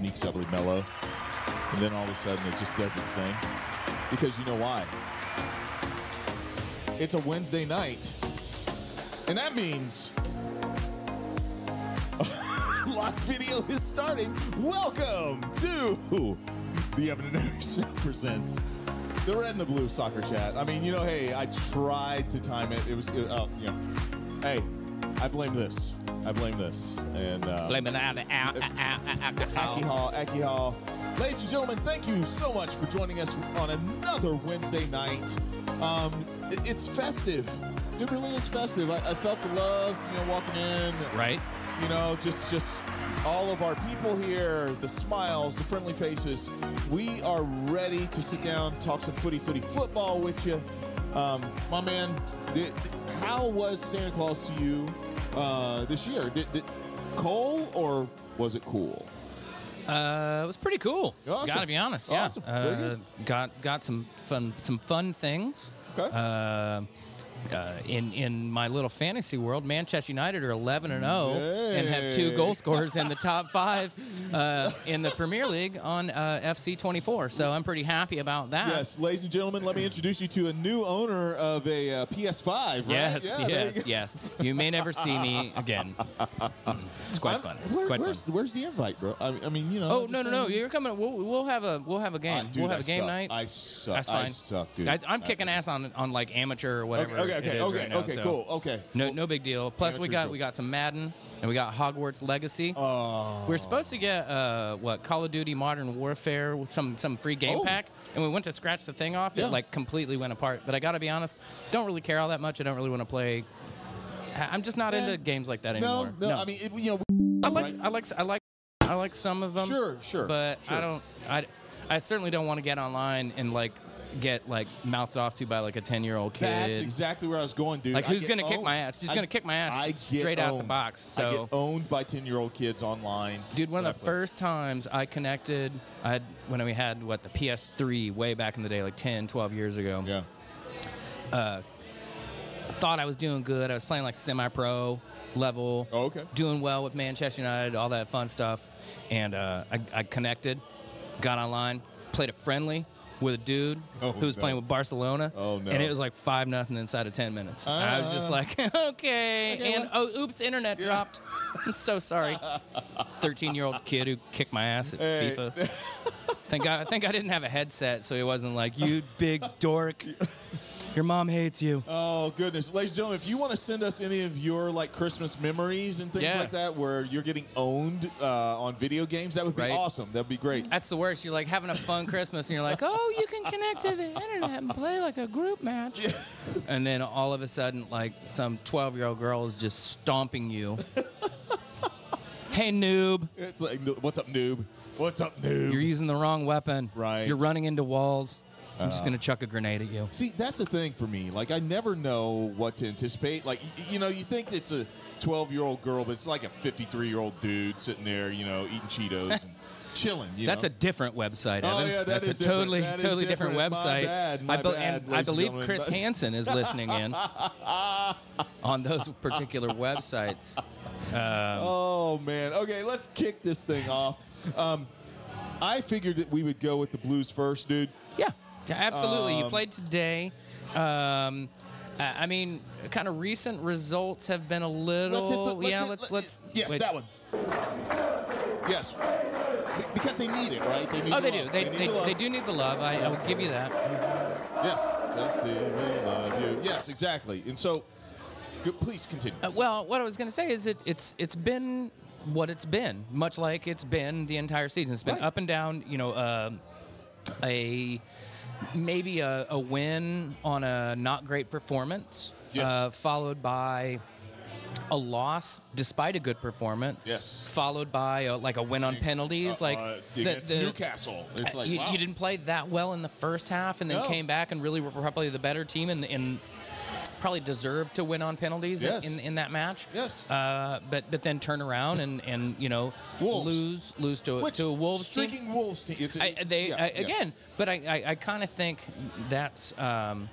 sneaks up with Mello, and then all of a sudden it just does its thing. Because you know why? It's a Wednesday night, and that means live video is starting. Welcome to the Evan and Show presents the Red and the Blue Soccer Chat. I mean, you know, hey, I tried to time it. It was, it, uh, you know, hey, I blame this. I blame this. And uh, Blame it out out, out, out, Aki out, Hall, Aki Hall. Ladies and gentlemen, thank you so much for joining us on another Wednesday night. Um, it- it's festive. It really is festive. I, I felt the love, you know, walking in. Right? You know, just just all of our people here, the smiles, the friendly faces. We are ready to sit down, talk some footy, footy football with you. Um, my man, did, how was Santa Claus to you uh, this year? Did, did Cole or was it cool? Uh, it was pretty cool. Awesome. Gotta be honest. Yeah. Awesome. Uh, got got some fun some fun things. Okay. Uh, in in my little fantasy world, Manchester United are 11 and 0 and have two goal scorers in the top five uh, in the Premier League on uh, FC 24. So I'm pretty happy about that. Yes, ladies and gentlemen, let me introduce you to a new owner of a uh, PS5. Right? Yes, Yeah, there you yes, yes. You may never see me again. It's quite I'm- fun. where- quite where's, fun. where's the invite, bro? I, I mean, you know. Oh no no no! You're coming. We'll, we'll have a we'll have a Ah, game. dude, we'll have I a game suck. night. I suck. That's I fine. suck, dude. I, I'm I- kicking ass on on like amateur or whatever. Okay, okay, okay, is okay, right now, okay, so cool, okay. No no big deal. Plus we got cool. we got some Madden and we got Hogwarts Legacy. Oh. we are supposed to get uh, what Call of Duty Modern Warfare with some some free game Oh. pack, and we went to scratch the thing off. Yeah. It like completely went apart. But I got to be honest, don't really care all that much. I don't really want to play. I'm just not Yeah. into games like that No, anymore. no, I mean, it, you know. I like right? I like I like I like some of them. Sure, sure. But sure. I don't. I, I certainly don't want to get online and like get like mouthed off to by like a ten year old kid. That's exactly where I was going, dude. like I who's gonna kick my ass? He's I- gonna kick my ass I straight out the box. I So, get owned by 10 year old kids online. dude, one of the first times I connected, I had when we had what the PS3 way back in the day, like 10, 12 years ago. Yeah. Uh, thought I was doing good. I was playing like semi-pro level. Oh, okay. doing well with Manchester United, all that fun stuff. And uh, I, I connected, got online, played a friendly with a dude Oh, who was no. playing with Barcelona. Oh, no. And it was like five nothing inside of ten minutes. And I was just Ah. like, okay. Okay, and well- oh, oops, internet dropped. I'm so sorry. Thirteen year old kid who kicked my ass at Hey. FIFA. Thank God, thank God I didn't have a headset, so he wasn't like, you big dork. Your mom hates you. Oh goodness, ladies and gentlemen, if you want to send us any of your like Christmas memories and things Yeah. like that, where you're getting owned uh, on video games, that would be Right. awesome. That'd be great. That's the worst. You're like having a fun Christmas, and you're like, oh, you can connect to the internet and play like a group match. Yeah. And then all of a sudden, like some 12 year old girl is just stomping you. hey, noob, It's like, what's up, noob? What's up, noob? you're using the wrong weapon. Right. You're running into walls. I'm just Uh. gonna chuck a grenade at you. See, that's the thing for me. Like, I never know what to anticipate. Like, y- you know, you think it's a 12 year old girl, but it's like a 53 year old dude sitting there, you know, eating Cheetos and chilling. You That's know? a different website, Oh, Evan. yeah, that That's is a different. totally, That is totally different, different. My website. bad, my I, bad, and I ladies and believe gentlemen. Chris Hansen is listening in on those particular websites. Um, Oh man. Okay, let's kick this thing off. Um, I figured that we would go with the Blues first, dude. Yeah, yeah, absolutely. you Um, played today. Um, I mean, kind of recent results have been a little. Let's the. Let's yeah, hit- let's let- let's. Yes, wait. that one. Yes. Because they need it, right? They need. Oh, the they do. love. They, need they, the love. they do need the love. I, I will give you that. Yes. Yes, we love you. Yes, exactly. And so, go, please continue. Uh, well, what I was going to say is it, it's it's been what it's been, much like it's been the entire season. It's been Right. up and down. You know, um a maybe a, a win on a not great performance, Yes. uh, followed by a loss despite a good performance. Yes. Followed by a, like a win on penalties, like uh, the- the- Newcastle. It's uh, like you, wow. you didn't play that well in the first half, and then No. came back and really were probably the better team, and, and probably deserved to win on penalties Yes. in, in that match. Yes. Uh, but but then turn around and, and you know Wolves. lose lose to Which to a Wolves team. streaking Wolves team. It's, I, they yeah, I, yes. again, but I I, I kind of think that's. Um,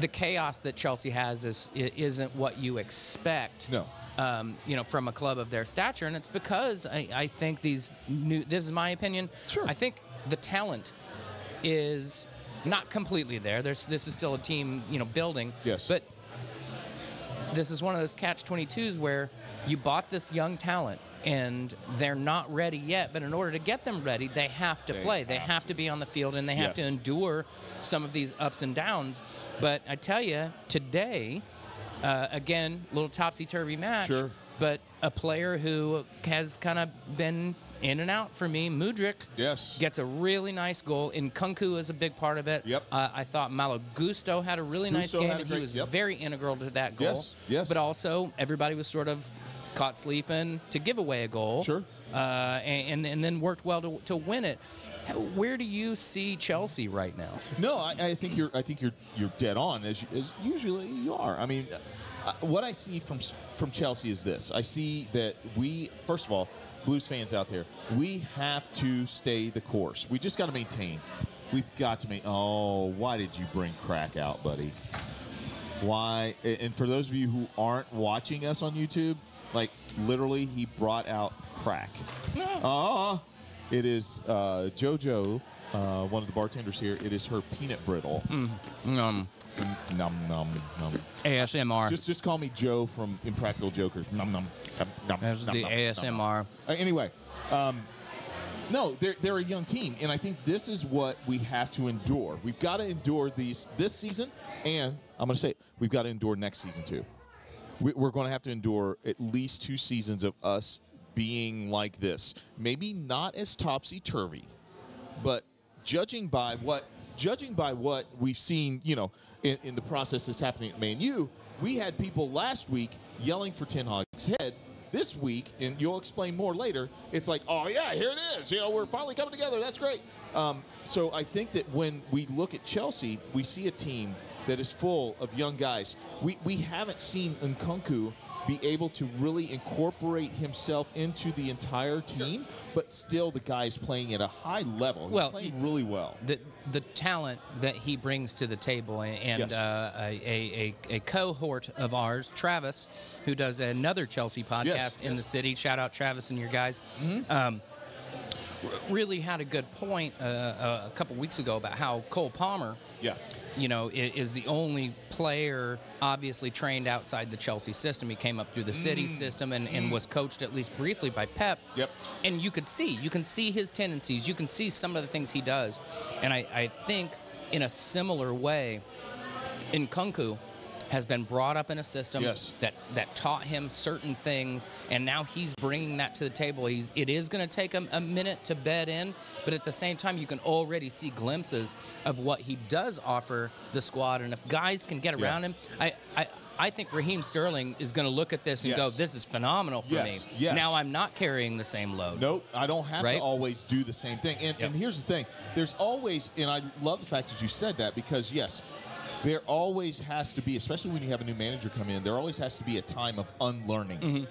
the chaos that Chelsea has is isn't what you expect No. Um, you know, from a club of their stature, and it's because I, I think these new. This is my opinion. Sure. I think the talent is not completely there. There's this is still a team, you know, building. Yes. But this is one of those catch 22s where you bought this young talent and they're not ready yet but in order to get them ready they have to They play they have to. to be on the field and they have to endure some of these ups and downs but i tell you today uh, again little topsy-turvy match Sure. but a player who has kind of been in and out for me Mudryk Yes. gets a really nice goal. And Nkunku is a big part of it. Yep. Uh, I thought Malo Gusto had a really nice game, and great- he was yep. very integral to that goal. Yes, yes. But also, everybody was sort of caught sleeping to give away a goal. Sure. Uh, and, and and then worked well to, to win it. Where do you see Chelsea right now? No, I, I think you're. I think you're. You're dead on as, as usually you are. I mean, uh, what I see from from Chelsea is this. I see that we, first of all, Blues fans out there, we have to stay the course. We just got to maintain. We've got to make. Oh, why did you bring crack out, buddy? Why? And for those of you who aren't watching us on YouTube, like literally, he brought out crack. Ah, it is uh, JoJo, uh, one of the bartenders here. It is her peanut brittle. Um, Num num num. ASMR. Just just call me Joe from Impractical Jokers. Num num. That's num, the. ASMR. Uh, anyway, um, no, they're they're a young team, and I think this is what we have to endure. We've got to endure these this season, and I'm going to say it, we've got to endure next season too. We, we're going to have to endure at least two seasons of us being like this. Maybe not as topsy turvy, but judging by what judging by what we've seen, you know, in, in the process that's happening at Man U, we had people last week yelling for Ten Hag's head. This week, and you'll explain more later, it's like, oh yeah, here it is. You know, we're finally coming together. That's great. Um, so I think that when we look at Chelsea, we see a team that is full of young guys. We we haven't seen Nkunku be able to really incorporate himself into the entire team, but still the guy's playing at a high level. He's Well, playing really well. the the talent that he brings to the table and, Yes. uh, a, a, a cohort of ours, Travis, who does another Chelsea podcast Yes, in yes. the city. Shout out Travis and your guys. Mm-hmm. Um, really had a good point uh, uh, a couple weeks ago about how Cole Palmer, Yeah. You know, is, is the only player obviously trained outside the Chelsea system. He came up through the City system and, and was coached at least briefly by Pep. Mm. Yep. And you could see, you can see his tendencies. You can see some of the things he does. And I, I think in a similar way, Nkunku has been brought up in a system Yes. that that taught him certain things and now he's bringing that to the table he's it is going to take him a minute to bed in but at the same time you can already see glimpses of what he does offer the squad and if guys can get Yeah. around him i i I think Raheem Sterling is going to look at this and go, "This is phenomenal for Yes, me." yes. Now I'm not carrying the same load. Nope, I don't have Right? to always do the same thing. And, Yep. and here's the thing: there's always, and I love the fact that you said that because yes, there always has to be, especially when you have a new manager come in, there always has to be a time of unlearning. Mm-hmm.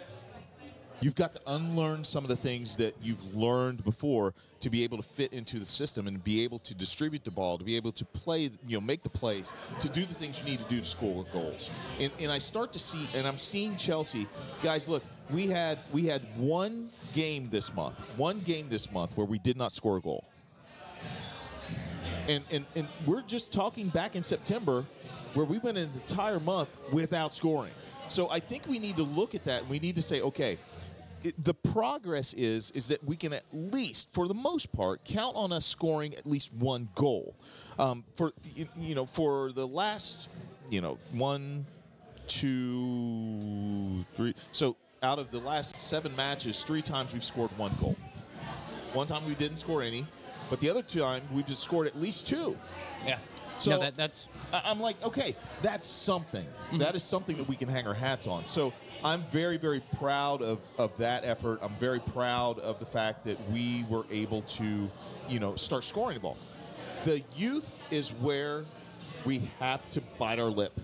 You've got to unlearn some of the things that you've learned before to be able to fit into the system and be able to distribute the ball, to be able to play, you know, make the plays, to do the things you need to do to score goals. And, and I start to see, and I'm seeing Chelsea, guys. Look, we had we had one game this month, one game this month where we did not score a goal. And, and, and we're just talking back in September where we went an entire month without scoring. So I think we need to look at that and we need to say, okay, it, the progress is is that we can at least, for the most part, count on us scoring at least one goal. Um, for you, you know, for the last, you know, one, two, three. So out of the last seven matches, three times we've scored one goal. One time we didn't score any, but the other time we've just scored at least two. Yeah. So- no, that, that's I'm like, okay, that's something. That is something that we can hang our hats on. So I'm very, very proud of, of that effort. I'm very proud of the fact that we were able to, you know, start scoring the ball. The youth is where we have to bite our lip.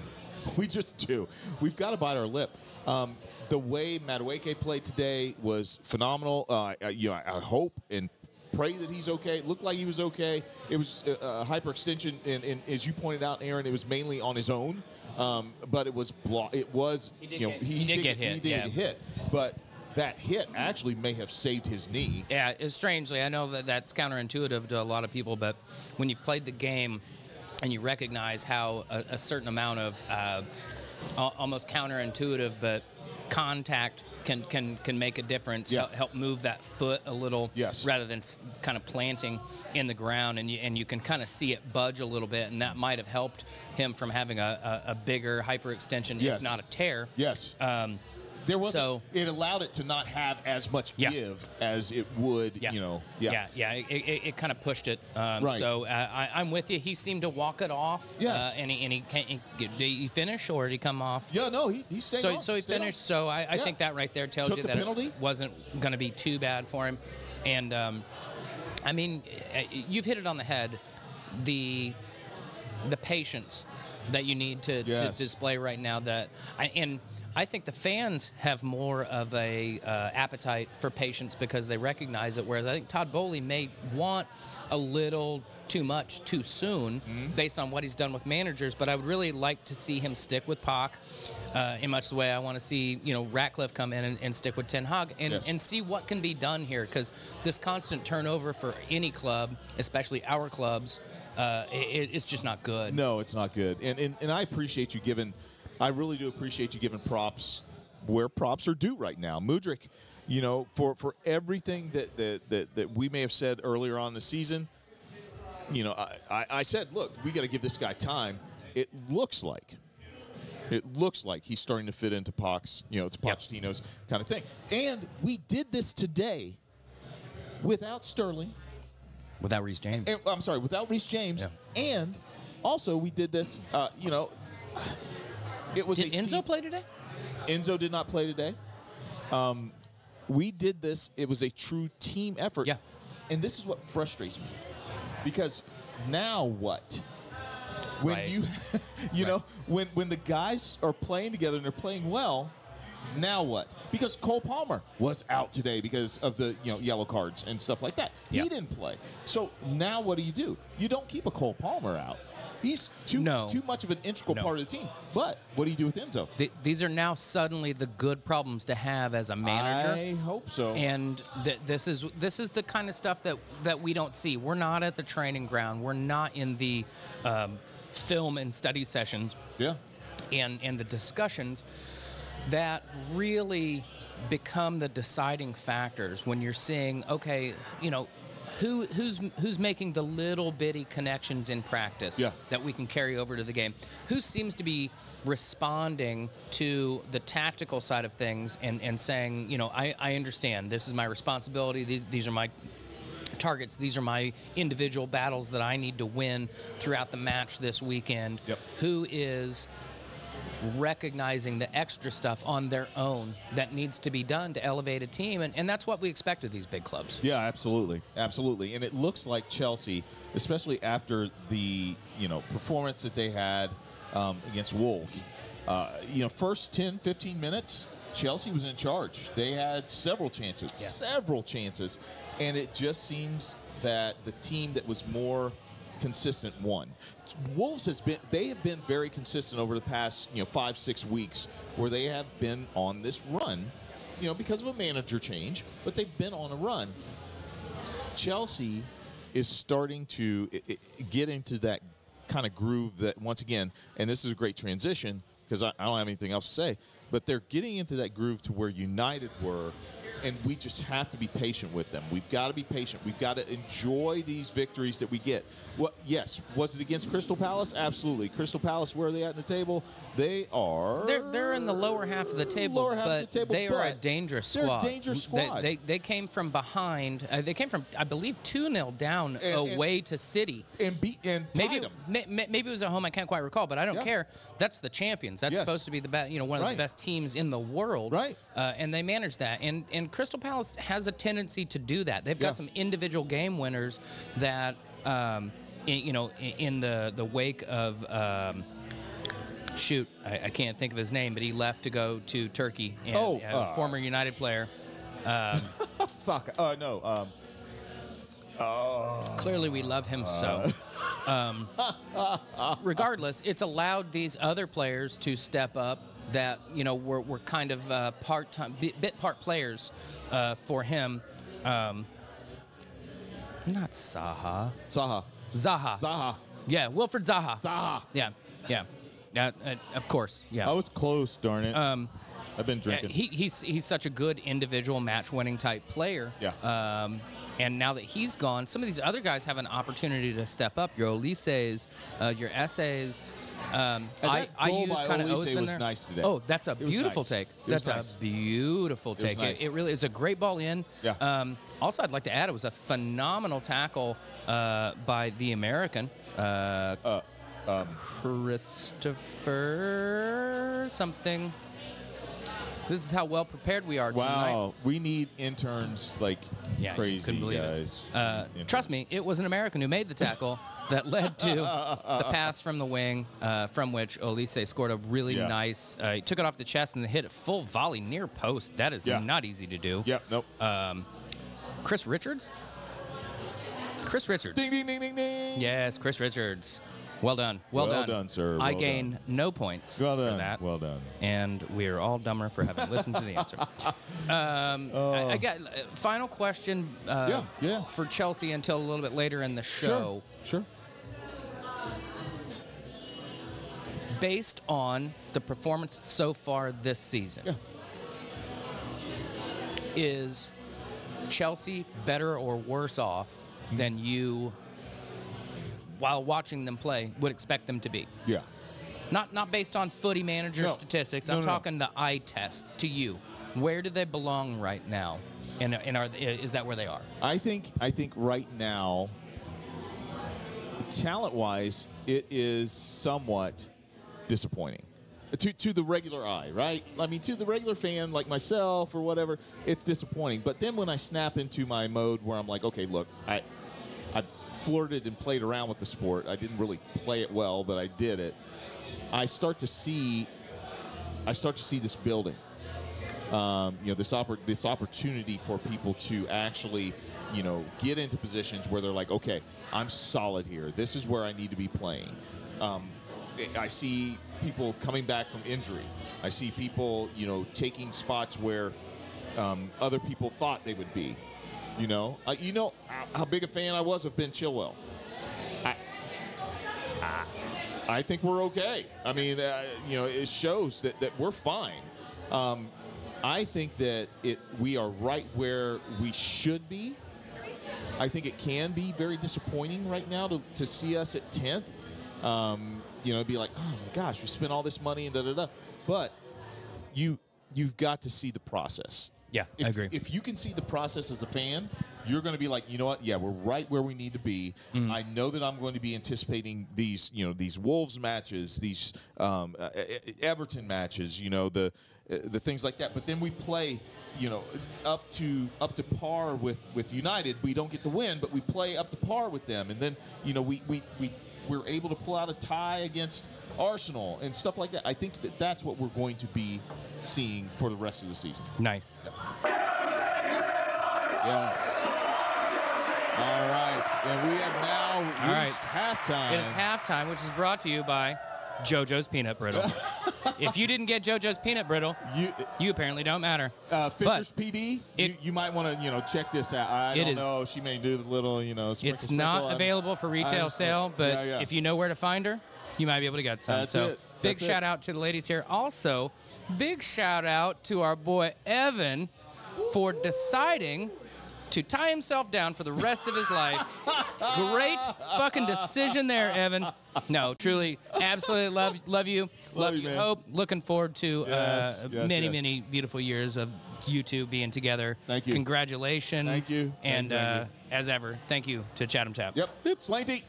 we just do. We've got to bite our lip. Um, the way Madueke played today was phenomenal. Uh, you know, I, I hope and pray that he's okay. It looked like he was okay. It was a, a hyperextension, and, and as you pointed out, Aaron, it was mainly on his own. Um, but it was blo- It was He did you know get- he did get hit, He did yeah. get hit, but that hit actually may have saved his knee. Yeah, strangely. I know that that's counterintuitive to a lot of people, but when you've played the game and you recognize how a, a certain amount of uh, almost counterintuitive, but contact can can can make a difference. Yeah. Help, help move that foot a little, Yes. rather than kind of planting in the ground, and you and you can kind of see it budge a little bit, and that might have helped him from having a, a, a bigger hyperextension, Yes. if not a tear. Yes. Um, There was So- it allowed it to not have as much Yeah. give as it would, Yeah. you know. yeah, yeah. It, it, it kind of pushed it. Um, Right. So uh, I, I'm with you. He seemed to walk it off. Yes. Uh, and he, and he, can, he did he finish or did he come off? Yeah, no, he, he stayed So, on, so he finished. So I, I Yeah. think that right there tells Took you the that penalty. it wasn't going to be too bad for him. And um, I mean, uh, you've hit it on the head. The the patience that you need to, Yes. to display right now. That I, and I think the fans have more of a uh, appetite for patience because they recognize it. Whereas I think Todd Boehly may want a little too much too soon Mm-hmm. based on what he's done with managers. But I would really like to see him stick with Poch. Uh, in much the way I want to see, you know, Ratcliffe come in and, and stick with Ten Hag and, Yes. and see what can be done here. Because this constant turnover for any club, especially our clubs, uh, it, it's just not good. No, it's not good. And, and and I appreciate you giving I really do appreciate you giving props where props are due right now. Mudryk, you know, for for everything that that that, that we may have said earlier on the season, you know, I, I, I said, look, we got to give this guy time. It looks like it looks like he's starting to fit into Poch's, you know, to Yep. Pochettino's kind of thing. And we did this today without Sterling. Without Reece James. And, I'm sorry, without Reece James, and also we did this. Uh, you know, it was Did Enzo team- play today? Enzo did not play today. Um, we did this. It was a true team effort. Yeah. And this is what frustrates me, because now what? When Right. you, you Right. know, when when the guys are playing together and they're playing well, now what? Because Cole Palmer was out today because of the you know yellow cards and stuff like that. He didn't play. So now what do you do? You don't keep a Cole Palmer out. He's too No. too much of an integral No. part of the team. But what do you do with Enzo? Th- these are now suddenly the good problems to have as a manager. I hope so. and th- this is this is the kind of stuff that that we don't see. We're not at the training ground. We're not in the um, film and study sessions yeah. and and the discussions that really become the deciding factors when you're seeing okay you know who who's who's making the little bitty connections in practice Yeah. that we can carry over to the game who seems to be responding to the tactical side of things and and saying you know I, I understand this is my responsibility these these are my targets. These are my individual battles that I need to win throughout the match this weekend. Yep. Who is recognizing the extra stuff on their own that needs to be done to elevate a team? And, and that's what we expect of these big clubs. Yeah, absolutely, absolutely. And it looks like Chelsea, especially after the you know performance that they had um, against Wolves. Uh, you know, first 10, 15 minutes, Chelsea was in charge. They had several chances, Yeah. several chances, and it just seems that the team that was more consistent one. Wolves has been they have been very consistent over the past you know five six weeks where they have been on this run, you know because of a manager change, but they've been on a run. Chelsea is starting to get into that kind of groove that once again, and this is a great transition because I, I don't have anything else to say, but they're getting into that groove to where United were, and we just have to be patient with them. We've got to be patient. We've got to enjoy these victories that we get. What? Yes, was it against Crystal Palace? Absolutely. Crystal Palace, where are they at in the table? They are. They're, they're in the lower half of the table, Lower half of but the table, they are a dangerous they're a squad. dangerous They- squad. They, they, came from behind. Uh, they came from, I believe, 2 0 down And- and- away to City. and beat and Maybe them. may, may- maybe it was at home. I can't quite recall, but I don't Yeah. care. That's the champions. That's Yes. supposed to be the best. You know, one of Right. the best teams in the world. Right. Uh, and they managed that. And and Crystal Palace has a tendency to do that. They've got Yeah. some individual game winners that, um, in, you know, in, the the wake of. Um, Shoot, I, I can't think of his name, but he left to go to Turkey. And, Oh, uh, uh, former United player. Um, Saka. Uh, no. Um, Clearly, we love him so. Um, regardless, it's allowed these other players to step up that you know were, were kind of uh, part time, bit, bit part players uh, for him. Um, not Saha, Zaha. Zaha. Zaha. Yeah, Wilfried Zaha. Zaha. Yeah, yeah, yeah. Uh, of course, yeah. I was close, darn it. Um, I've been drinking. he, he's he's such a good individual match-winning type player. Yeah. Um, and now that he's gone, some of these other guys have an opportunity to step up. Your Olises, uh, your Ezes. Um, I, I use kind of always been there. nice. Oh, that's a beautiful nice. take. That's nice. a beautiful take. It, it really is a great ball in. Yeah. Um, also, I'd like to add it was a phenomenal tackle uh, by the American. Uh, uh, um, Christopher something. This is how well prepared we are tonight. wow, we need interns like Yeah, crazy guys. Uh, trust me, it was an American who made the tackle that led to the pass from the wing, uh, from which Olise scored a really Yeah. nice. Uh, he took it off the chest and hit a full volley near post. That is Yeah. not easy to do. Yep. Nope. Um, Chris Richards. Chris Richards. ding ding ding ding ding. Yes, Chris Richards. Well done. Well, Well done. done, sir. I Well gain no points Well for done. that. Well done. and we are all dumber for having listened to the answer. Um, I, I got uh, final question. Uh, Yeah, yeah. For Chelsea until a little bit later in the show, Sure. Sure. based on the performance so far this season. Yeah. Is Chelsea better or worse off than you, while watching them play, would expect them to be? Yeah. Not not based on footy manager No. statistics. No, I'm no. talking the eye test to you. Where do they belong right now? And, and are is that where they are? I think I think right now, talent wise, it is somewhat disappointing. To, to the regular eye, right? I mean, to the regular fan like myself or whatever, it's disappointing. But then when I snap into my mode where I'm like, okay, look, I, I flirted and played around with the sport. I didn't really play it well, but I did it. I start to see, I start to see this building. Um, you know this oppor- this opportunity for people to actually you know get into positions where they're like okay i'm solid here. This is where i need to be playing. Um, i see people coming back from injury. I see people you know taking spots where um, other people thought they would be you know uh, you know how- big a fan i was of ben chilwell I, I, I think we're okay. I mean, uh, you know, it shows that, that we're fine. Um, I think that it we are right where we should be. I think it can be very disappointing right now to, to see us at 10th. Um, you know, be like, oh my gosh, we spent all this money and da da da. But you you've got to see the process. Yeah, if, I agree. If you can see the process as a fan, you're going to be like, you know what? Yeah, we're right where we need to be. Mm-hmm. I know that I'm going to be anticipating these, you know, these Wolves matches, these um, uh, uh, Everton matches, you know, the uh, the things like that. But then we play, you know, up to up to par with with United. We don't get the win, but we play up to par with them, and then you know we we we we're able to pull out a tie against Arsenal and stuff like that. I think that that's what we're going to be seeing for the rest of the season. Nice. Yes. All right, and we have now All right. reached halftime. It is halftime, which is brought to you by JoJo's Peanut Brittle. if you didn't get JoJo's Peanut Brittle, You, you apparently don't matter. uh, Fisher's But PD. you, it- you might want to, you know, check this out. I don't is- know. She may do the little, you know. Sprinkle, it's not sprinkle. available for retail sale, but Yeah, yeah. if you know where to find her, you might be able to get some. That's so it. big That's shout it. out to the ladies here. Also, big shout out to our boy Evan for deciding to tie himself down for the rest of his life. Great fucking decision there, Evan. No, truly, absolutely love love you. Love Love, you, you. man. Hope looking forward to Yes, uh, yes, many yes. many beautiful years of you two being together. Thank you. Congratulations. Thank you. Thank And you, thank uh, as ever, thank you to Chatham Tap. Yep. Oops, Sláinte.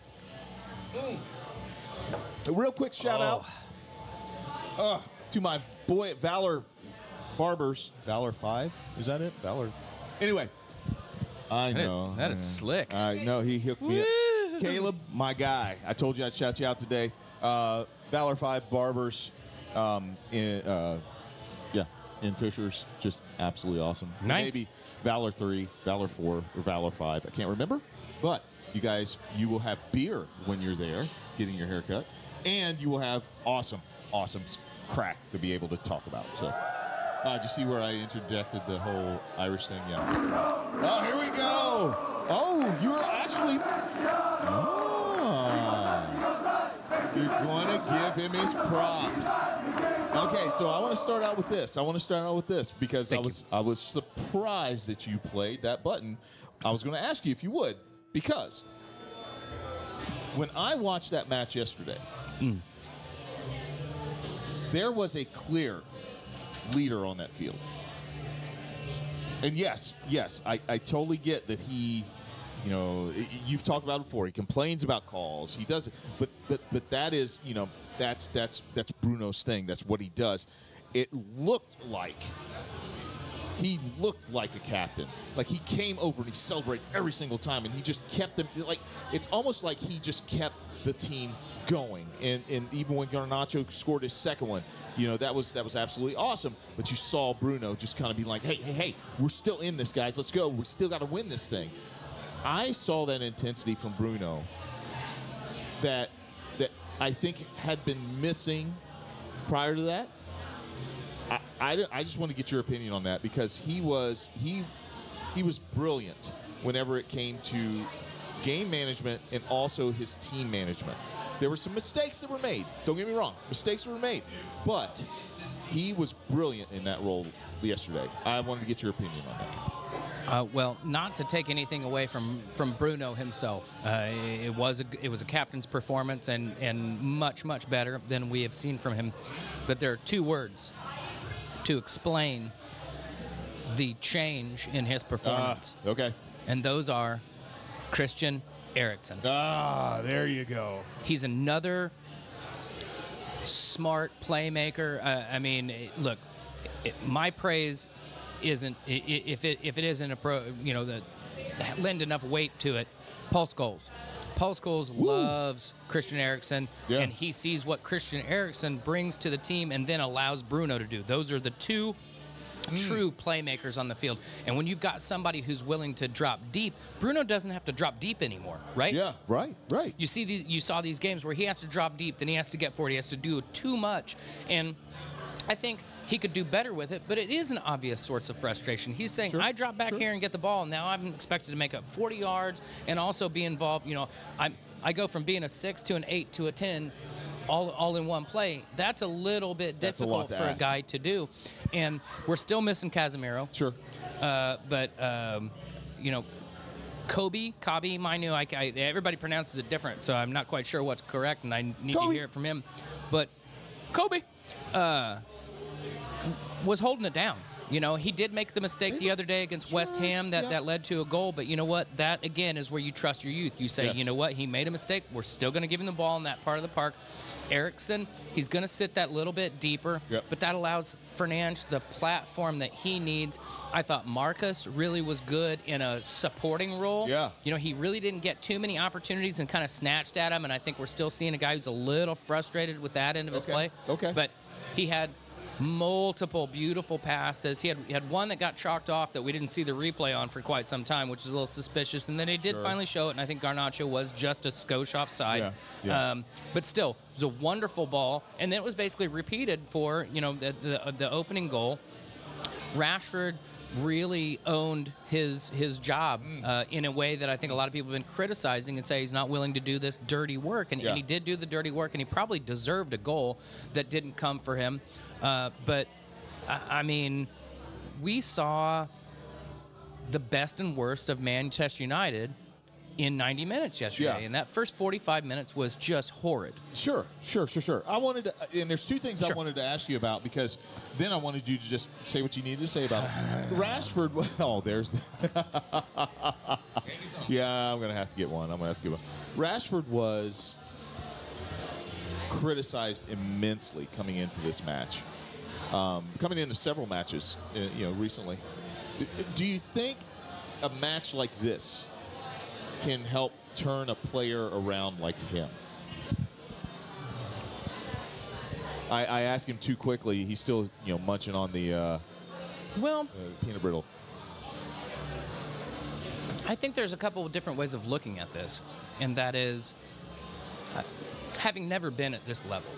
A real quick shout out uh, to my boy at Valor Barbers. Valor 5? Is that it? Valor. Anyway. I That is- know. that is yeah. slick. I know. He hooked me Woo. up. Caleb, my guy. I told you I'd shout you out today. Uh, Valor 5 Barbers. Um, in, uh, yeah, in Fishers. Just absolutely awesome. Nice. Maybe, Valor 3, Valor 4, or Valor 5. I can't remember. But you guys, you will have beer when you're there getting your haircut. And you will have awesome, awesome crack to be able to talk about. So, uh, did you see where I interjected the whole Irish thing? Yeah. Oh, here we go. Oh, you're actually. Oh. You're going to give him his props. Okay, so I want to start out with this. I want to start out with this because I Thank you. was I was surprised that you played that button. I was going to ask you if you would because when I watched that match yesterday, hmm. there was a clear leader on that field. And yes, yes, I, I totally get that he, you know, you've talked about it before. He complains about calls. He does it, but but but that is, you know, that's that's that's Bruno's thing. That's what he does. It looked like he looked like a captain. Like he came over and he celebrated every single time, and he just kept them. Like it's almost like he just kept the team going. And and even when Garnacho scored his second one, you know that was that was absolutely awesome. But you saw Bruno just kind of be like, hey hey hey, we're still in this, guys. Let's go. We still got to win this thing. I saw that intensity from Bruno that that I think had been missing prior to that. I, I, just want to get your opinion on that because he was he he was brilliant whenever it came to game management and also his team management. There were some mistakes that were made. Don't get me wrong, mistakes were made, but he was brilliant in that role yesterday. I wanted to get your opinion on that. Uh, well, not to take anything away from from Bruno himself, uh, it was a it was a captain's performance and and much much better than we have seen from him. But there are two words to explain the change in his performance, Ah, okay. and those are Christian Eriksen. Ah, there you go. He's another smart playmaker. Uh, I mean, look, it, my praise isn't if it if it isn't a pro, you know, the lend enough weight to it. Paul Scholes. Paul Scholes loves Christian Eriksen, Yeah. and he sees what Christian Eriksen brings to the team, and then allows Bruno to do. Those are the two mm. true playmakers on the field. And when you've got somebody who's willing to drop deep, Bruno doesn't have to drop deep anymore, right? Yeah, right, right. You see these you saw these games where he has to drop deep, then he has to get forward, he has to do too much. And I think he could do better with it, but it is an obvious source of frustration. He's saying, Sure, I drop back sure. here and get the ball, and now I'm expected to make up 40 yards and also be involved. You know, I'm I go from being a six to an eight to a 10 all, all in one play. That's a little bit That's a difficult for a guy to do. And we're still missing Casemiro. Sure. Uh, but um, you know, Kobbie, Kobbie, Mainoo, I, I, everybody pronounces it different, so I'm not quite sure what's correct, and I need to hear it from him. But Kobbie uh, was holding it down. You know, he did make the mistake the other day against West Ham that, yeah. that led to a goal, but you know what? That again is where you trust your youth. You say, Yes. you know what? He made a mistake. We're still going to give him the ball in that part of the park. Eriksen, he's going to sit that little bit deeper, Yep. but that allows Fernandes the platform that he needs. I thought Marcus really was good in a supporting role. Yeah. You know, he really didn't get too many opportunities and kind of snatched at him, and I think we're still seeing a guy who's a little frustrated with that end of his Okay. play. Okay. But he had multiple beautiful passes. He had, he had one that got chalked off that we didn't see the replay on for quite some time, which is a little suspicious. And then he did Sure. finally show it, and I think Garnacho was just a skosh offside. Yeah, yeah. Um, but still, it was a wonderful ball, and then it was basically repeated for you know the the, the opening goal. Rashford really owned his his job Mm. uh, in a way that I think a lot of people have been criticizing and say he's not willing to do this dirty work, and, Yeah. and he did do the dirty work, and he probably deserved a goal that didn't come for him. Uh, but I, I mean, we saw the best and worst of Manchester United in 90 minutes yesterday, Yeah. and that first 45 minutes was just horrid. Sure, sure, sure, sure. I wanted to, and there's two things I wanted to ask you about because then I wanted you to just say what you needed to say about it. Rashford, oh, there's the. yeah, I'm going to have to get one. I'm going to have to get one. Rashford was criticized immensely coming into this match, um, coming into several matches, uh, you know, recently. Do you think a match like this can help turn a player around like him? I, I asked him too quickly. He's still, you know, munching on the uh, uh, Well, peanut brittle. I think there's a couple of different ways of looking at this, and that is uh, having never been at this level.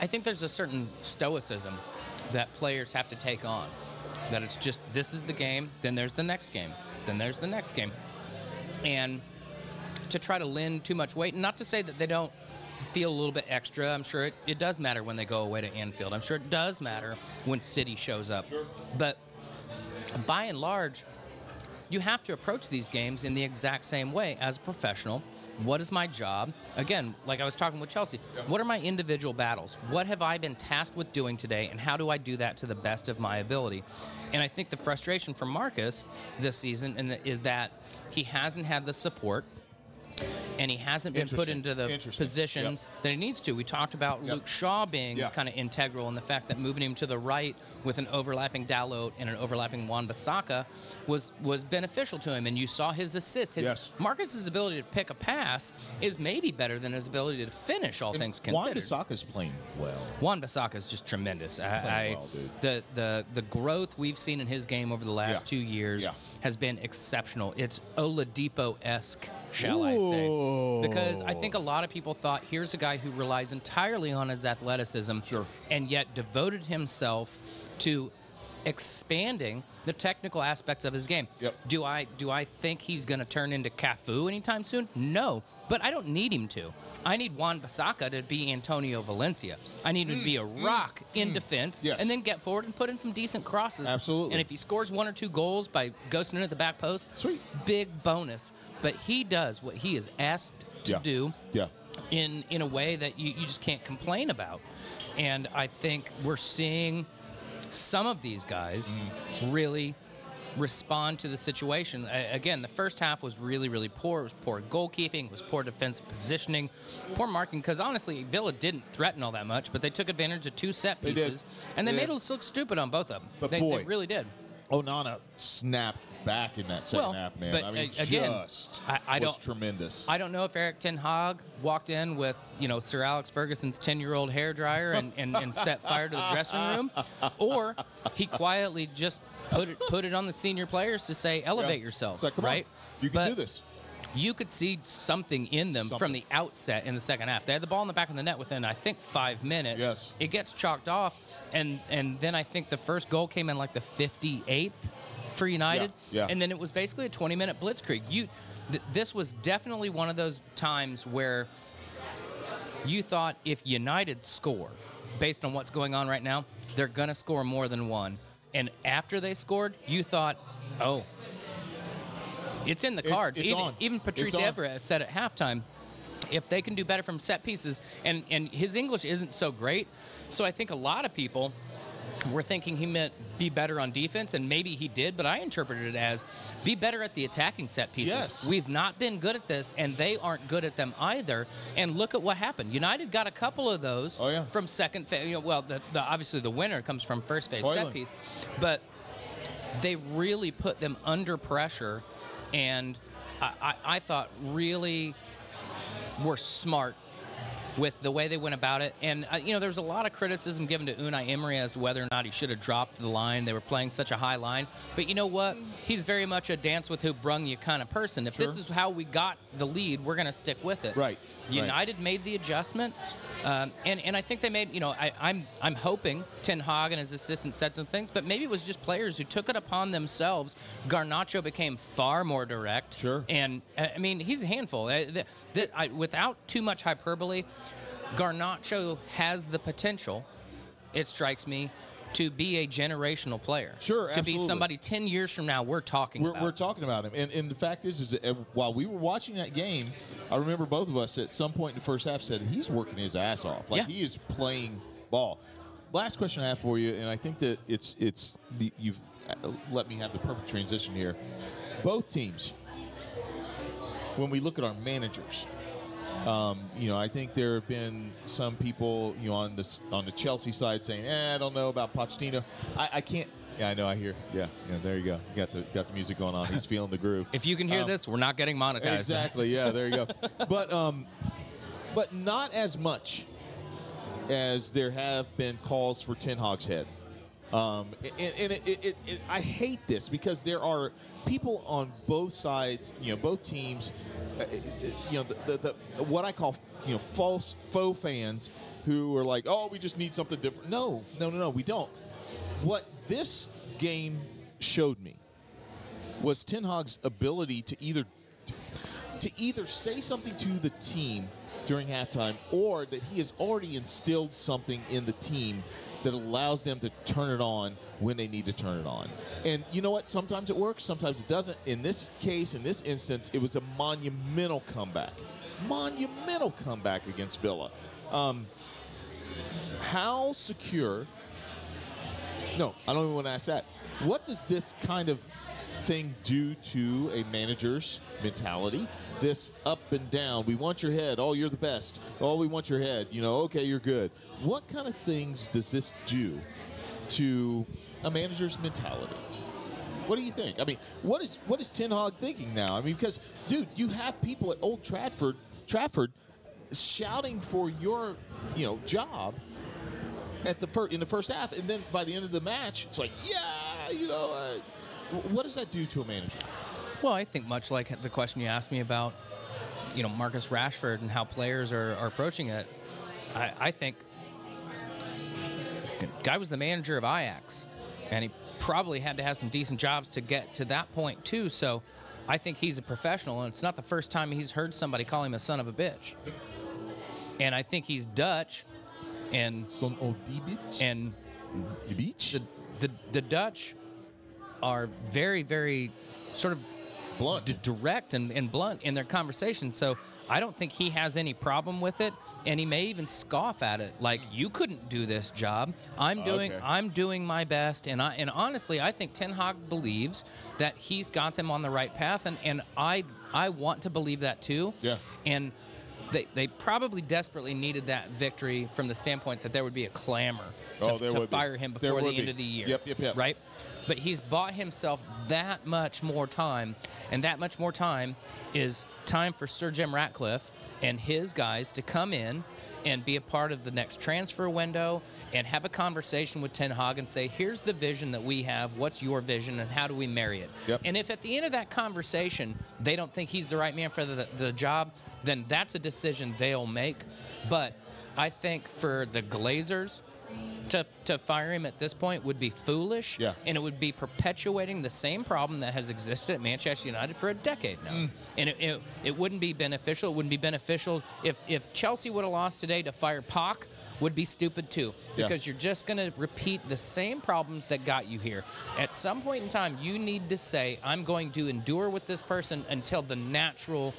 I think there's a certain stoicism that players have to take on. That it's just this is the game, then there's the next game, then there's the next game. And to try to lend too much weight, and not to say that they don't feel a little bit extra. I'm sure it, it does matter when they go away to Anfield. I'm sure it does matter when City shows up. But by and large, you have to approach these games in the exact same way as a professional. What is my job? Again, like I was talking with Chelsea, what are my individual battles? What have I been tasked with doing today, and how do I do that to the best of my ability? And I think the frustration for Marcus this season is that he hasn't had the support and he hasn't been put into the positions that he needs to. We talked about Yep. Luke Shaw being Yeah. kind of integral in the fact that moving him to the right with an overlapping Dalot and an overlapping Wan-Bissaka was was beneficial to him. And you saw his assists. His Yes. Marcus's ability to pick a pass is maybe better than his ability to finish. All things considered, Wan. Bissaka's playing well. Wan-Bissaka is just tremendous. I, well, the the the growth we've seen in his game over the last Yeah. two years Yeah. has been exceptional. It's Oladipo esque, shall I say? Because I think a lot of people thought here's a guy who relies entirely on his athleticism, Sure. and yet devoted himself to expanding the technical aspects of his game. Yep. Do I do I think he's going to turn into Cafu anytime soon? No, but I don't need him to. I need Wan-Bissaka to be Antonio Valencia. I need him to be a rock in defense, Mm, Yes. and then get forward and put in some decent crosses. Absolutely. And if he scores one or two goals by ghosting it at the back post, Sweet. big bonus. But he does what he is asked to Yeah. do Yeah. in in a way that you, you just can't complain about. And I think we're seeing some of these guys mm-hmm. really respond to the situation. A- again, the first half was really, really poor. It was poor goalkeeping, it was poor defensive positioning, poor marking. Because honestly, Villa didn't threaten all that much, but they took advantage of two set They pieces, and they They made did. us look stupid on both of them. But they, boy, they really did. Onana snapped back in that second Well, half, man. but, I mean, again, just I- I was don't- tremendous. I don't know if Erik Ten Hag walked in with, you know, Sir Alex Ferguson's 10-year-old hair dryer and, and, and set fire to the dressing room, or he quietly just put it put it on the senior players to say, elevate Yeah. yourself, It's like, right? on, you can But do this. You could see something in them from the outset in the second half. They had the ball in the back of the net within, I think, five minutes. Yes. It gets chalked off, and and then I think the first goal came in like the 58th for United. yeah. And then it was basically a 20-minute blitzkrieg. You, th- this was definitely one of those times where you thought if United score, based on what's going on right now, they're gonna score more than one. And after they scored, you thought, oh, it's in the cards. it's even, on. even Patrice It's. Evra said at halftime, if they can do better from set pieces, and and his English isn't so great, so I think a lot of people were thinking he meant be better on defense, and maybe he did, but I interpreted it as be better at the attacking set pieces. Yes. We've not been good at this, and they aren't good at them either. And look at what happened. United got a couple of those Oh, yeah. from second phase. You know, well, the, the, obviously the winner comes from first phase set piece, but they really put them under pressure, and I, I, I thought really were smart with the way they went about it. And, uh, you know, there's a lot of criticism given to Unai Emery as to whether or not he should have dropped the line. They were playing such a high line. But you know what? He's very much a dance with who brung you kind of person. If this is how we got the lead, we're going to stick with it. Right, right. United made the adjustments, um, and and I think they made. You know, I, I'm I'm hoping Ten Hag and his assistant said some things, but maybe it was just players who took it upon themselves. Garnacho became far more direct. Sure. And uh, I mean, he's a handful. Uh, That, that I, without too much hyperbole, Garnacho has the potential. It strikes me. To be a generational player, Sure, To be somebody ten years from now, we're talking We're, about. we're talking about him, and, and the fact is, is that uh, while we were watching that game, I remember both of us at some point in the first half said he's working his ass off, like Yeah. he is playing ball. Last question I have for you, and I think that it's it's the, you've uh, let me have the perfect transition here. Both teams, when we look at our managers, um, you know, I think there have been some people, you know, on the on the Chelsea side saying, "Eh, I don't know about Pochettino." I, I can't. Yeah, I know. I hear. Yeah, yeah. There you go. You got the got the music going on. He's feeling the groove. if you can hear Um, this, we're not getting monetized. Exactly. Yeah. There you go. but um, but not as much as there have been calls for Ten Hag's head. Um, and and it, it, it, I hate this because there are people on both sides, you know, both teams, uh, you know, the, the, the what I call you know false faux fans who are like, oh, we just need something different. No, no, no, no, we don't. What this game showed me was Ten Hag's ability to either to either say something to the team during halftime or that he has already instilled something in the team that allows them to turn it on when they need to turn it on. And you know what? Sometimes it works, sometimes it doesn't. In this case, in this instance, it was a monumental comeback. Monumental comeback against Villa. Um, how secure? No, I don't even want to ask that. What does this kind of thing do to a manager's mentality? This up and down. We want your head. Oh, you're the best. Oh, we want your head. You know, okay, you're good. What kind of things does this do to a manager's mentality? What do you think? I mean, what is what is Ten Hag thinking now? I mean, because dude, you have people at Old Trafford, Trafford, shouting for your, you know, job at the in the first half, and then by the end of the match, it's like, yeah, you know, uh, what does that do to a manager? Well, I think much like the question you asked me about, you know, Marcus Rashford and how players are, are approaching it, I, I think guy was the manager of Ajax, and he probably had to have some decent jobs to get to that point too. So, I think he's a professional, and it's not the first time he's heard somebody call him a son of a bitch. And I think he's Dutch, and Son of the bitch. and the the, the Dutch are very very sort of Blunt. d- direct and, and blunt in their conversation. So I don't think he has any problem with it, and he may even scoff at it. Like you couldn't do this job. I'm oh, doing Okay. I'm doing my best, and I and honestly, I think Ten Hag believes that he's got them on the right path, and and I I want to believe that too. Yeah. And. They, they probably desperately needed that victory from the standpoint that there would be a clamor to, Oh, to would be. fire him before the would end be. of the year. Yep, yep, yep. Right? But he's bought himself that much more time, and that much more time is time for Sir Jim Ratcliffe and his guys to come in and be a part of the next transfer window and have a conversation with Ten Hag and say, here's the vision that we have. What's your vision and how do we marry it? Yep. And if at the end of that conversation they don't think he's the right man for the, the job, then that's a decision they'll make. But I think for the Glazers to, to fire him at this point would be foolish. Yeah. And it would be perpetuating the same problem that has existed at Manchester United for a decade now. Mm. And it, it, it wouldn't be beneficial. It wouldn't be beneficial if, if Chelsea would have lost today to fire Poch would be stupid too Yeah. because you're just going to repeat the same problems that got you here. At some point in time, you need to say, I'm going to endure with this person until the natural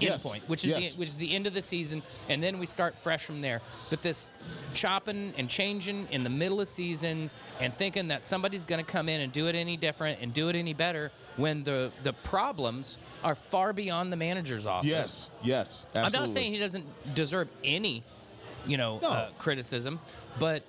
Yes. endpoint, which is Yes. the which is the end of the season, and then we start fresh from there. But this chopping and changing in the middle of seasons and thinking that somebody's going to come in and do it any different and do it any better when the the problems are far beyond the manager's office. Yes, yes. I'm not saying he doesn't deserve any, you know, No. uh, criticism, but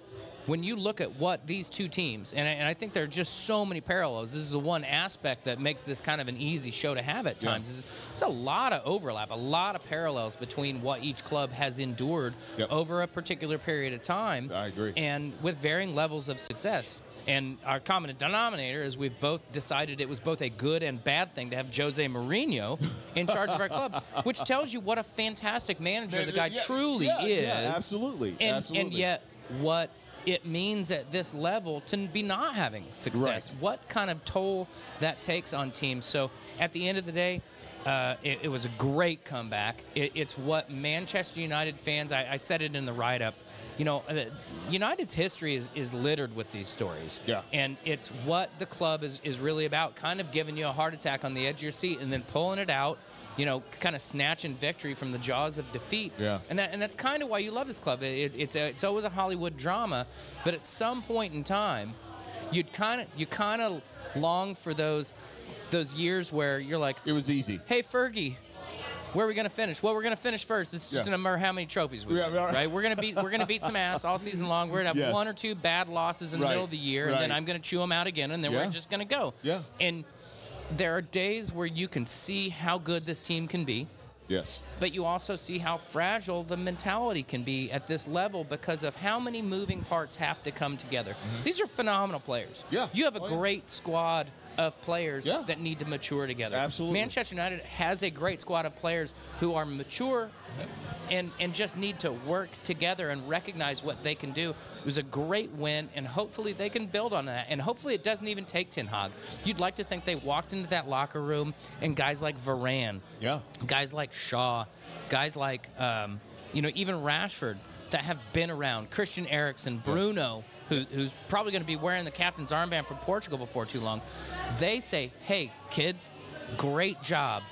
when you look at what these two teams, and I, and I think there are just so many parallels. This is the one aspect that makes this kind of an easy show to have at Yeah. times. Is It's a lot of overlap, a lot of parallels between what each club has endured Yep. over a particular period of time. I agree. And with varying levels of success. And our common denominator is we've both decided it was both a good and bad thing to have Jose Mourinho in charge of our club, which tells you what a fantastic manager the guy Yeah, truly yeah, is. yeah, absolutely, And absolutely. and yet what it means at this level to be not having success. Right. What kind of toll that takes on teams. So at the end of the day, uh, it, it was a great comeback. It, it's what Manchester United fans. I, I said it in the write-up. You know, uh, United's history is, is littered with these stories. Yeah. And it's what the club is, is really about, kind of giving you a heart attack on the edge of your seat and then pulling it out, you know, kind of snatching victory from the jaws of defeat. Yeah. And that and that's kind of why you love this club. It, it's a, it's always a Hollywood drama, but at some point in time, you'd kind of you kind of long for those those years where you're like, It was easy. hey Fergie, where are we gonna finish? Well, we're gonna finish first. It's just Yeah. a matter how many trophies we Yeah, win, right? We're gonna beat we're gonna beat some ass all season long. We're gonna have Yes. one or two bad losses in the middle of the year, and then. I'm gonna chew them out again, and then Yeah. we're just gonna go. Yeah. And there are days where you can see how good this team can be, Yes. But you also see how fragile the mentality can be at this level because of how many moving parts have to come together. These are phenomenal players. Mm-hmm. Yeah. You have a Oh, yeah. great squad of players Yeah. that need to mature together. Absolutely. Manchester United has a great squad of players who are mature and and just need to work together and recognize what they can do. It was a great win, and hopefully they can build on that. And hopefully it doesn't even take Ten Hag. You'd like to think they walked into that locker room and guys like Varane, Yeah. guys like Shaw, guys like um, you know even Rashford that have been around, Christian Eriksen, Bruno, who, who's probably going to be wearing the captain's armband for Portugal before too long. They say, "Hey, kids, great job,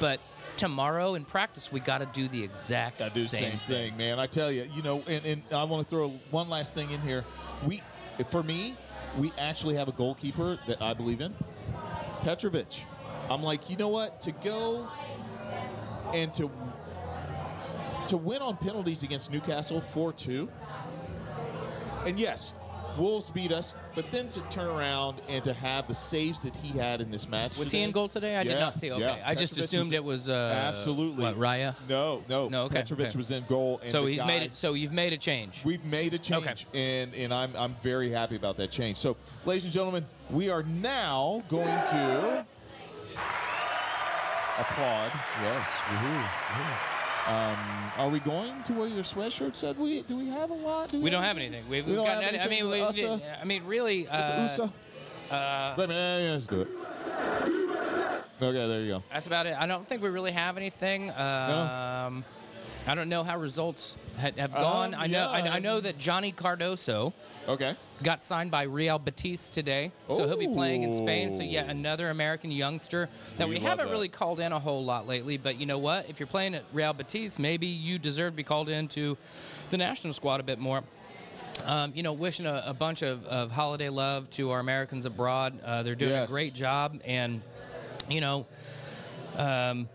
but." Tomorrow in practice, we got to do the exact do same, same thing, man. I tell you, you know, and, and I want to throw one last thing in here. We, for me, we actually have a goalkeeper that I believe in, Petrovic. I'm like, you know what? To go and to to win on penalties against Newcastle 4-2. And yes, Wolves beat us, but then to turn around and to have the saves that he had in this match. Was today, he in goal today? I did not see. Okay, yeah. I just Petrovic assumed was- it was uh, Absolutely. What Raya? No, no. No, okay, Petrovic okay. was in goal. And So he's guy- made it. So you've made a change. We've made a change, Okay. and and I'm I'm very happy about that change. So, ladies and gentlemen, we are now going to applaud. Yes. woohoo, woohoo. Um, are we going to wear your sweatshirt? Said we? Do we have a lot? Do We don't have anything. We've, We we've don't got. have nothing- I mean, we, with I mean, really. The Uh, USA? uh, Let me let's do it. Okay, there you go. that's about it. I don't think we really have anything. Um, I don't know how results ha- have gone. Um, I know. I, yeah, I know um, that Johnny Cardoso Okay. got signed by Real Betis today, so he'll be playing in Spain. So yet another American youngster that We we, haven't that. really called in a whole lot lately. But you know what? If you're playing at Real Betis, maybe you deserve to be called into the national squad a bit more. Um, you know, wishing a, a bunch of, of holiday love to our Americans abroad. Uh, they're doing Yes. a great job, and you know, um,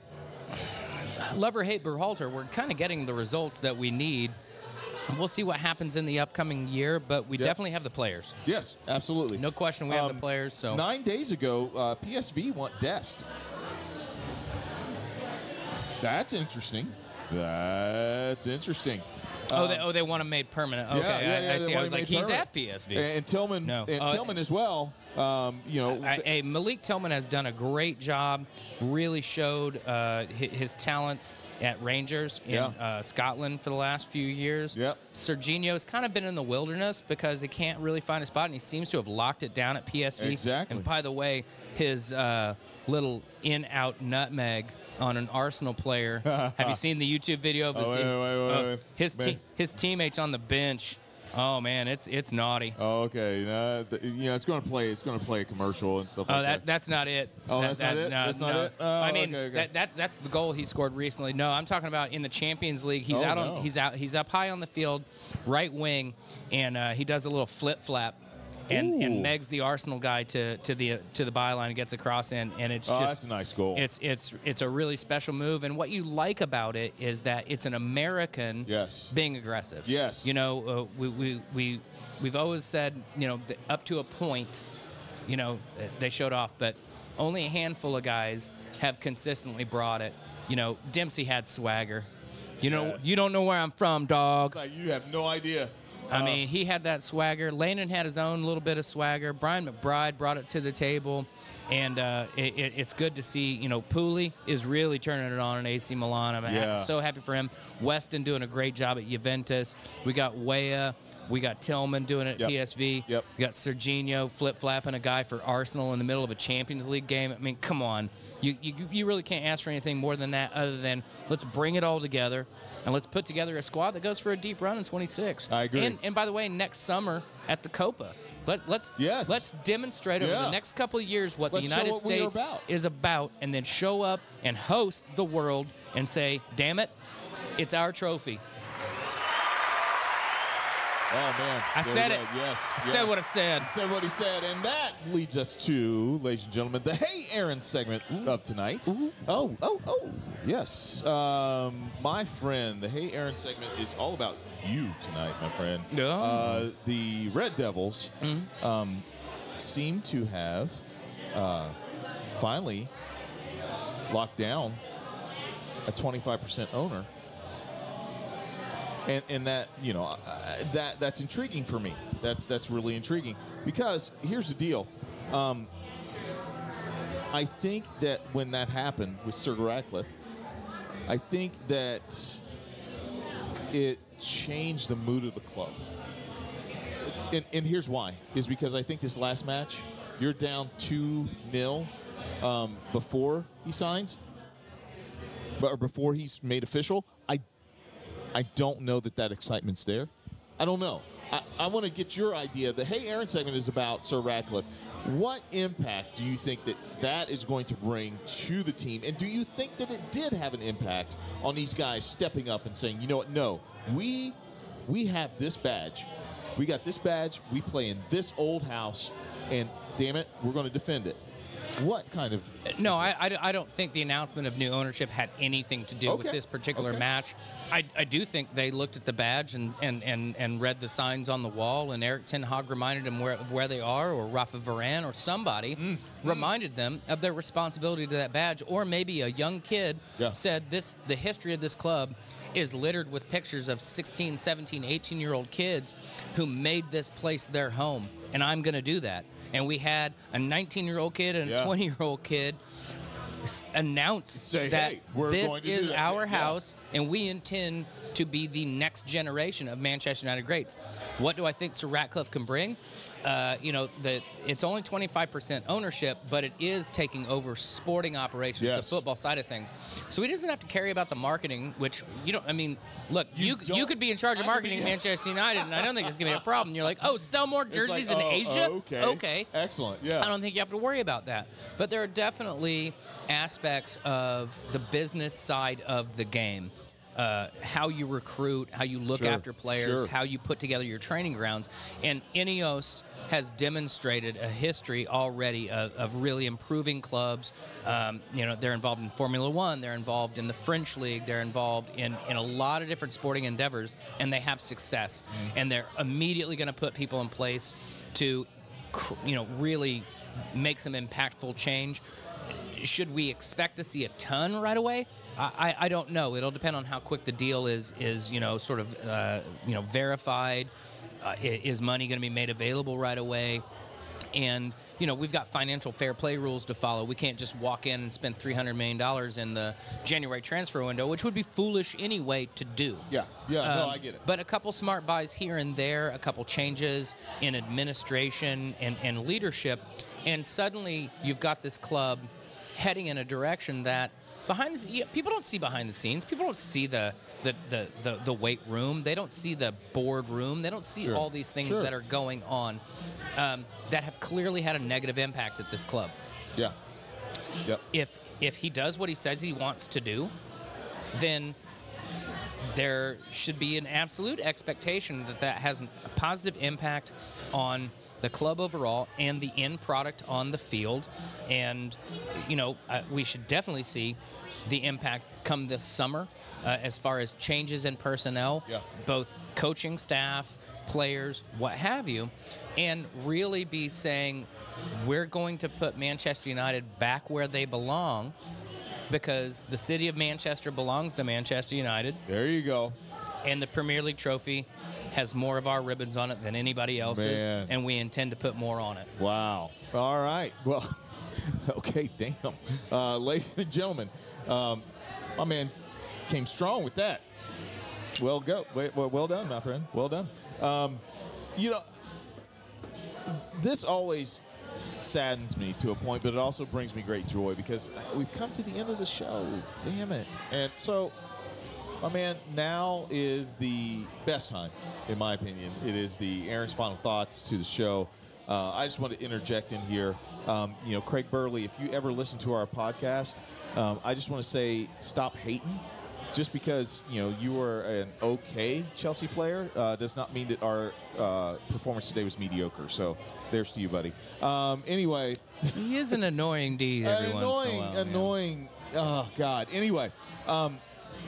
love or hate Berhalter, we're kind of getting the results that we need. We'll see what happens in the upcoming year, but we Yep. definitely have the players. Yes, absolutely. No question, we have Um, the players. So Nine days ago, uh, PSV want Dest. That's interesting. That's interesting. oh, Um, they, oh, they want him made permanent. Okay, yeah, yeah, I, yeah, I they see. I was like, he's permanent. at PSV. and Tillman, No. and Uh, Tillman as well. Um, you know, I, hey, Malik Tillman has done a great job. Really showed uh, hi- his talents at Rangers in uh, Scotland for the last few years. Yep. Sergiño's kind of been in the wilderness because he can't really find a spot, and he seems to have locked it down at PSV. Exactly. And by the way, his uh, little in-out nutmeg on an Arsenal player. have you seen the YouTube video of his, Oh, his, wait, wait, uh, wait. his, te- his teammates on the bench? Oh man, it's it's naughty. oh, okay. Uh, th- you know, it's going to play. It's going to play a commercial and stuff Oh, like that that. that's not it. Oh, That- that's not it? No, That's not no. it? Oh, I mean, okay, okay. That, that that's the goal he scored recently. No, I'm talking about in the Champions League. He's Oh, out no. on he's out he's up high on the field, right wing, and uh, he does a little flip flap. And, Ooh. and Megs the Arsenal guy to to the to the byline and gets across in and it's oh, just that's a nice goal. it's it's it's a really special move and what you like about it is that it's an American yes. being aggressive. Yes. You know, uh, we, we, we, we've always said, you know, that up to a point, you know, they showed off, but only a handful of guys have consistently brought it. You know, Dempsey had swagger. You know, Yes. you don't know where I'm from, dog. Like you have no idea. I Uh, mean, he had that swagger. Landon had his own little bit of swagger. Brian McBride brought it to the table, and uh, it, it, it's good to see. You know, Pooley is really turning it on in AC Milan. I'm Yeah. so happy for him. Weston doing a great job at Juventus. We got Weah. We got Tillman doing it at Yep. PSV. Yep. We got Sergiño flip flapping a guy for Arsenal in the middle of a Champions League game. I mean, come on. You, you, you really can't ask for anything more than that other than let's bring it all together and let's put together a squad that goes for a deep run in 26. I agree. And, and by the way, next summer at the Copa, let, let's Yes. let's demonstrate over Yeah. the next couple of years what Let's the United what States about. is about, and then show up and host the world and say, "Damn it, it's our trophy." Oh man. I There said it. Yes. I yes. said what I said. said what he said, and that leads us to, ladies and gentlemen, the Hey Aaron segment of tonight. Oh, oh, oh, yes. Um, my friend, the Hey Aaron segment is all about you tonight, my friend. No. Uh, the Red Devils Mhm. um, seem to have uh, finally locked down a 25% owner. And, and that you know uh, that that's intriguing for me. That's that's really intriguing because here's the deal. Um, I think that when that happened with Sir Ratcliffe, I think that it changed the mood of the club. And, and here's why: is because I think this last match, you're down two 0 um, before he signs, but or before he's made official. I don't know that that excitement's there. I don't know. I, I want to get your idea. The Hey Aaron segment is about Sir Ratcliffe. What impact do you think that that is going to bring to the team? And do you think that it did have an impact on these guys stepping up and saying, you know what, no, we we have this badge. We got this badge. We play in this old house, and damn it, we're going to defend it. What kind of? No, I, I, I don't think the announcement of new ownership had anything to do Okay. with this particular Okay. match. I, I do think they looked at the badge and, and, and, and read the signs on the wall, and Erik Ten Hag reminded them where, of where they are, or Rafa Varane, or somebody Mm, reminded them of their responsibility to that badge, or maybe a young kid Yeah. said this the history of this club is littered with pictures of 16, 17, 18 year old kids who made this place their home, and I'm going to do that. And we had a 19 year old kid and a Yeah. 20 year old kid announce Say, that "Hey, this is that." our Yeah. house and we intend to be the next generation of Manchester United greats. What do I think Sir Ratcliffe can bring? Uh, you know, that it's only 25% ownership, but it is taking over sporting operations, Yes. the football side of things. So he doesn't have to carry about the marketing, which you don't. I mean, look, You you you, could be in charge of marketing at Manchester United, and I don't think it's gonna be a problem. You're like, oh, sell more It's like, jerseys in oh, Asia. okay. okay. Excellent. Yeah. I don't think you have to worry about that. But there are definitely aspects of the business side of the game. Uh, how you recruit, how you look Sure, after players, sure. how you put together your training grounds. And Ineos has demonstrated a history already of, of really improving clubs. Um, you know, they're involved in Formula One, they're involved in the French League, they're involved in, in a lot of different sporting endeavors, and they have success. Mm-hmm. And they're immediately going to put people in place to, you know, really make some impactful change. Should we expect to see a ton right away? I, I, don't know. It'll depend on how quick the deal is is you know sort of uh, you know verified. Uh, is money going to be made available right away? And you know we've got financial fair play rules to follow. We can't just walk in and spend 300 million dollars in the January transfer window, which would be foolish anyway to do. yeah. Yeah. no, Um, I get it. But a couple smart buys here and there, a couple changes in administration and, and leadership, and suddenly you've got this club heading in a direction that behind the yeah, people don't see behind the scenes. People don't see the the, the, the, the weight room. They don't see the board room. They don't see Sure. all these things Sure. that are going on um, that have clearly had a negative impact at this club. yeah. Yep. If if he does what he says he wants to do, then there should be an absolute expectation that that has a positive impact on the club overall and the end product on the field. And, you know, uh, we should definitely see the impact come this summer uh, as far as changes in personnel, Yeah. both coaching staff, players, what have you, and really be saying, we're going to put Manchester United back where they belong because the city of Manchester belongs to Manchester United, There you go. and the Premier League trophy has more of our ribbons on it than anybody else's, Man. and we intend to put more on it. Wow. All right. Well, okay, damn. Uh, ladies and gentlemen, um, my man came strong with that. Well, go. Well, well done, my friend. Well done. Um, you know, this always saddens me to a point, but it also brings me great joy because we've come to the end of the show. Damn it. And so, my man, now is the best time, in my opinion. It is the Aaron's final thoughts to the show. Uh, I just want to interject in here. Um, you know, Craig Burley, if you ever listen to our podcast, um, I just want to say stop hating. Just because you know you were an okay Chelsea player uh, does not mean that our uh, performance today was mediocre. So there's to you, buddy. Um, anyway, He is an annoying D every an annoying, in a while. yeah. annoying. Oh God. Anyway, um,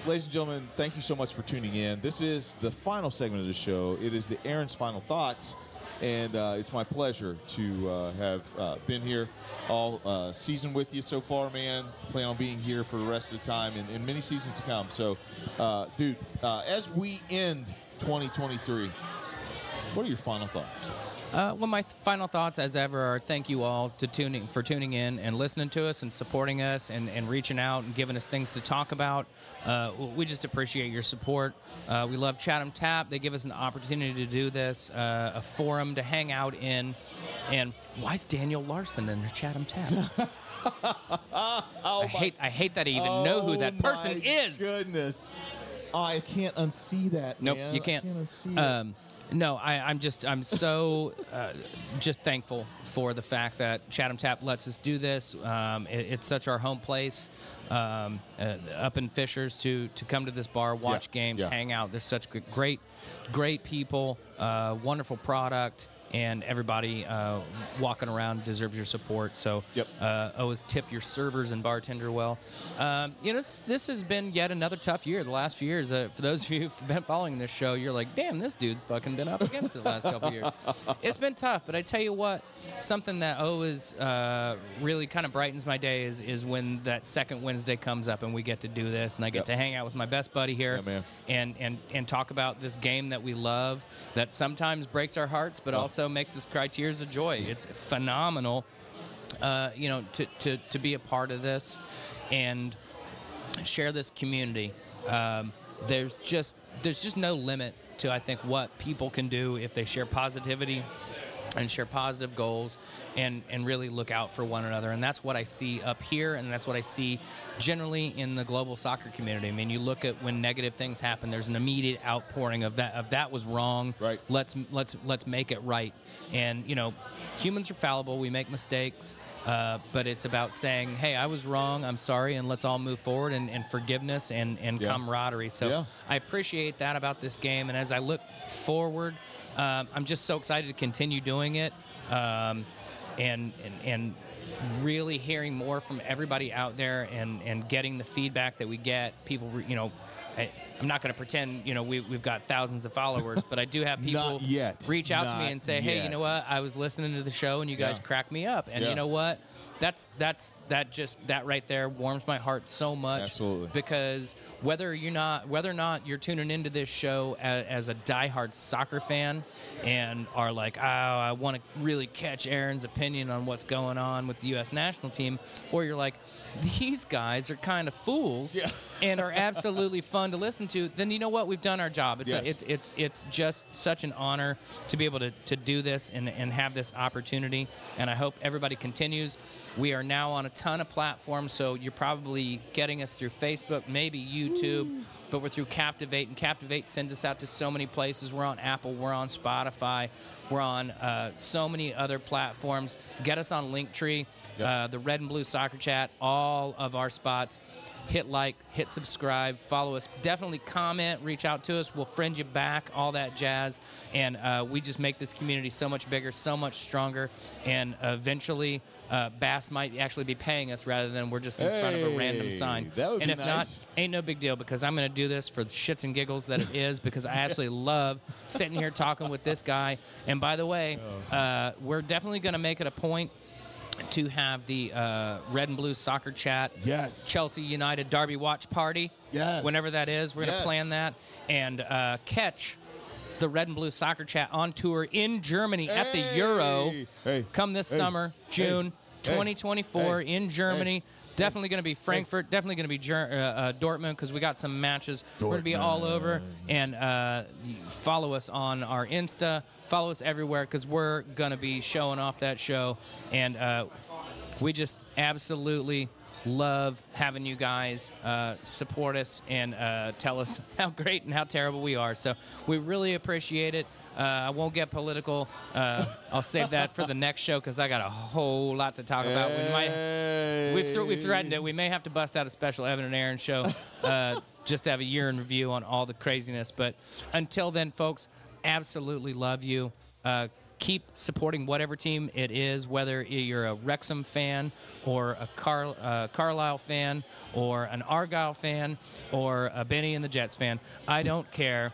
ladies and gentlemen, thank you so much for tuning in. This is the final segment of the show. It is the Aaron's final thoughts. And uh, it's my pleasure to uh, have uh, been here all uh, season with you so far, man. Plan on being here for the rest of the time and, and many seasons to come. So, uh, dude, uh, as we end 2023, what are your final thoughts? Uh, well, my th- final thoughts, as ever, are thank you all to tuning for tuning in and listening to us and supporting us and, and reaching out and giving us things to talk about. Uh, we just appreciate your support. Uh, we love Chatham Tap. They give us an opportunity to do this, uh, a forum to hang out in. And why is Daniel Larson in Chatham Tap? oh, I hate I hate that I even know who that person my is. Goodness, oh, I can't unsee that. Nope, man. you can't. I can't unsee it. No, I, I'm just I'm so uh, just thankful for the fact that Chatham Tap lets us do this. Um, it- it's such our home place um, uh, up in Fishers to to come to this bar, watch Yeah, games, yeah. hang out. There's such great great people, uh, wonderful product. And everybody uh, walking around deserves your support. So, Yep. uh, always tip your servers and bartender well. Um, you know, this, this has been yet another tough year. The last few years, uh, for those of you who've been following this show, you're like, damn, this dude's fucking been up against it the last couple years. It's been tough, but I tell you what, something that always uh, really kind of brightens my day is is when that second Wednesday comes up and we get to do this, and I get Yep. to hang out with my best buddy here Yeah, and and and talk about this game that we love that sometimes breaks our hearts but Oh. also makes us cry tears of joy. It's phenomenal uh, you know to, to to be a part of this and share this community. Um, there's just there's just no limit to i think what people can do if they share positivity and share positive goals and and really look out for one another and that's what I see up here and that's what I see generally in the global soccer community. I mean you look at when negative things happen there's an immediate outpouring of that of that was wrong. Right. Let's let's let's make it right. And you know humans are fallible, we make mistakes, uh, but it's about saying, "Hey, I was wrong. I'm sorry," and let's all move forward and, and forgiveness and and Yeah. camaraderie. So Yeah. I appreciate that about this game, and as I look forward, um, I'm just so excited to continue doing it, um, and, and and really hearing more from everybody out there, and and getting the feedback that we get. People, you know. I, I'm not going to pretend, you know, we, we've got thousands of followers, but I do have people reach out to me and say, "Hey, you know what? I was listening to the show, and you guys Yeah. crack me up." And Yeah. you know what? That's that's that just that right there warms my heart so much Absolutely. because whether you're not whether or not you're tuning into this show as, as a diehard soccer fan and are like, oh, I want to really catch Aaron's opinion on what's going on with the U.S. national team, or you're like, these guys are kind of fools Yeah. and are absolutely fun to listen to, then you know what? We've done our job. It's Yes. a, it's it's it's just such an honor to be able to, to do this and, and have this opportunity. And I hope everybody continues. We are now on a ton of platforms, so you're probably getting us through Facebook, maybe YouTube, but we're through Captivate, and Captivate sends us out to so many places. We're on Apple, we're on Spotify, we're on uh, so many other platforms. Get us on Linktree, Yep. uh, the Red and Blue Soccer Chat, all of our spots hit like, hit subscribe, follow us. Definitely comment, reach out to us. We'll friend you back, all that jazz. And uh, we just make this community so much bigger, so much stronger. And eventually, uh, Bass might actually be paying us rather than we're just in front of a random sign. that would and be if nice. not, ain't no big deal because I'm going to do this for the shits and giggles that it is because I actually love sitting here talking with this guy. And by the way, Oh. uh, we're definitely going to make it a point to have the uh, red and blue soccer chat Yes. Chelsea United Derby watch party. Yes. Whenever that is, we're going to plan that and uh, catch the red and blue soccer chat on tour in Germany at the Euro. Hey, hey, Come this hey, summer, June hey, 2024 hey, in Germany. Definitely going to be Frankfurt. Definitely going to be Ger- uh, uh, Dortmund because we got some matches. We're going to be all over. And uh, follow us on our Insta. Follow us everywhere because we're going to be showing off that show. And uh, we just absolutely love having you guys uh, support us and uh, tell us how great and how terrible we are. So we really appreciate it. Uh, I won't get political. Uh, I'll save that for the next show because I got a whole lot to talk about. We might, we've, thr we've threatened it. We may have to bust out a special Evan and Aaron show uh, just to have a year in review on all the craziness. But until then, folks, absolutely love you. Uh, keep supporting whatever team it is, whether you're a Wrexham fan or a Car- uh, Carlisle fan or an Argyle fan or a Benny and the Jets fan. I don't care.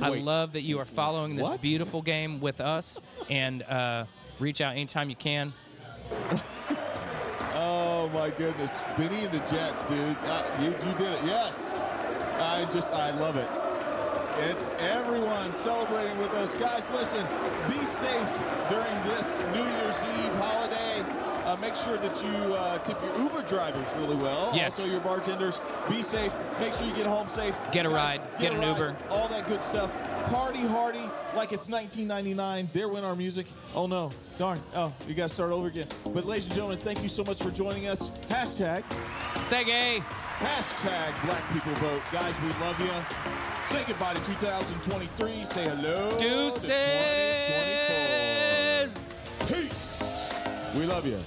I love that you are following this What? beautiful game with us and uh, reach out anytime you can. Oh my goodness, Benny and the Jets, dude. Uh, you, you did it. Yes. I just I love it. It's everyone celebrating with us, guys. Listen, be safe during this New Year's Eve holiday. Uh, make sure that you uh, tip your Uber drivers really well. Yes. Also, your bartenders. Be safe. Make sure you get home safe. Get a Guys, ride. Get a an ride. Uber. All that good stuff. Party hardy like it's 1999. There went our music. Oh no, darn. Oh, you got to start over again. But ladies and gentlemen, thank you so much for joining us. Hashtag Sege! Hashtag Black People Vote. Guys, we love you. Say goodbye to 2023. Say hello to 2024. Peace. We love you.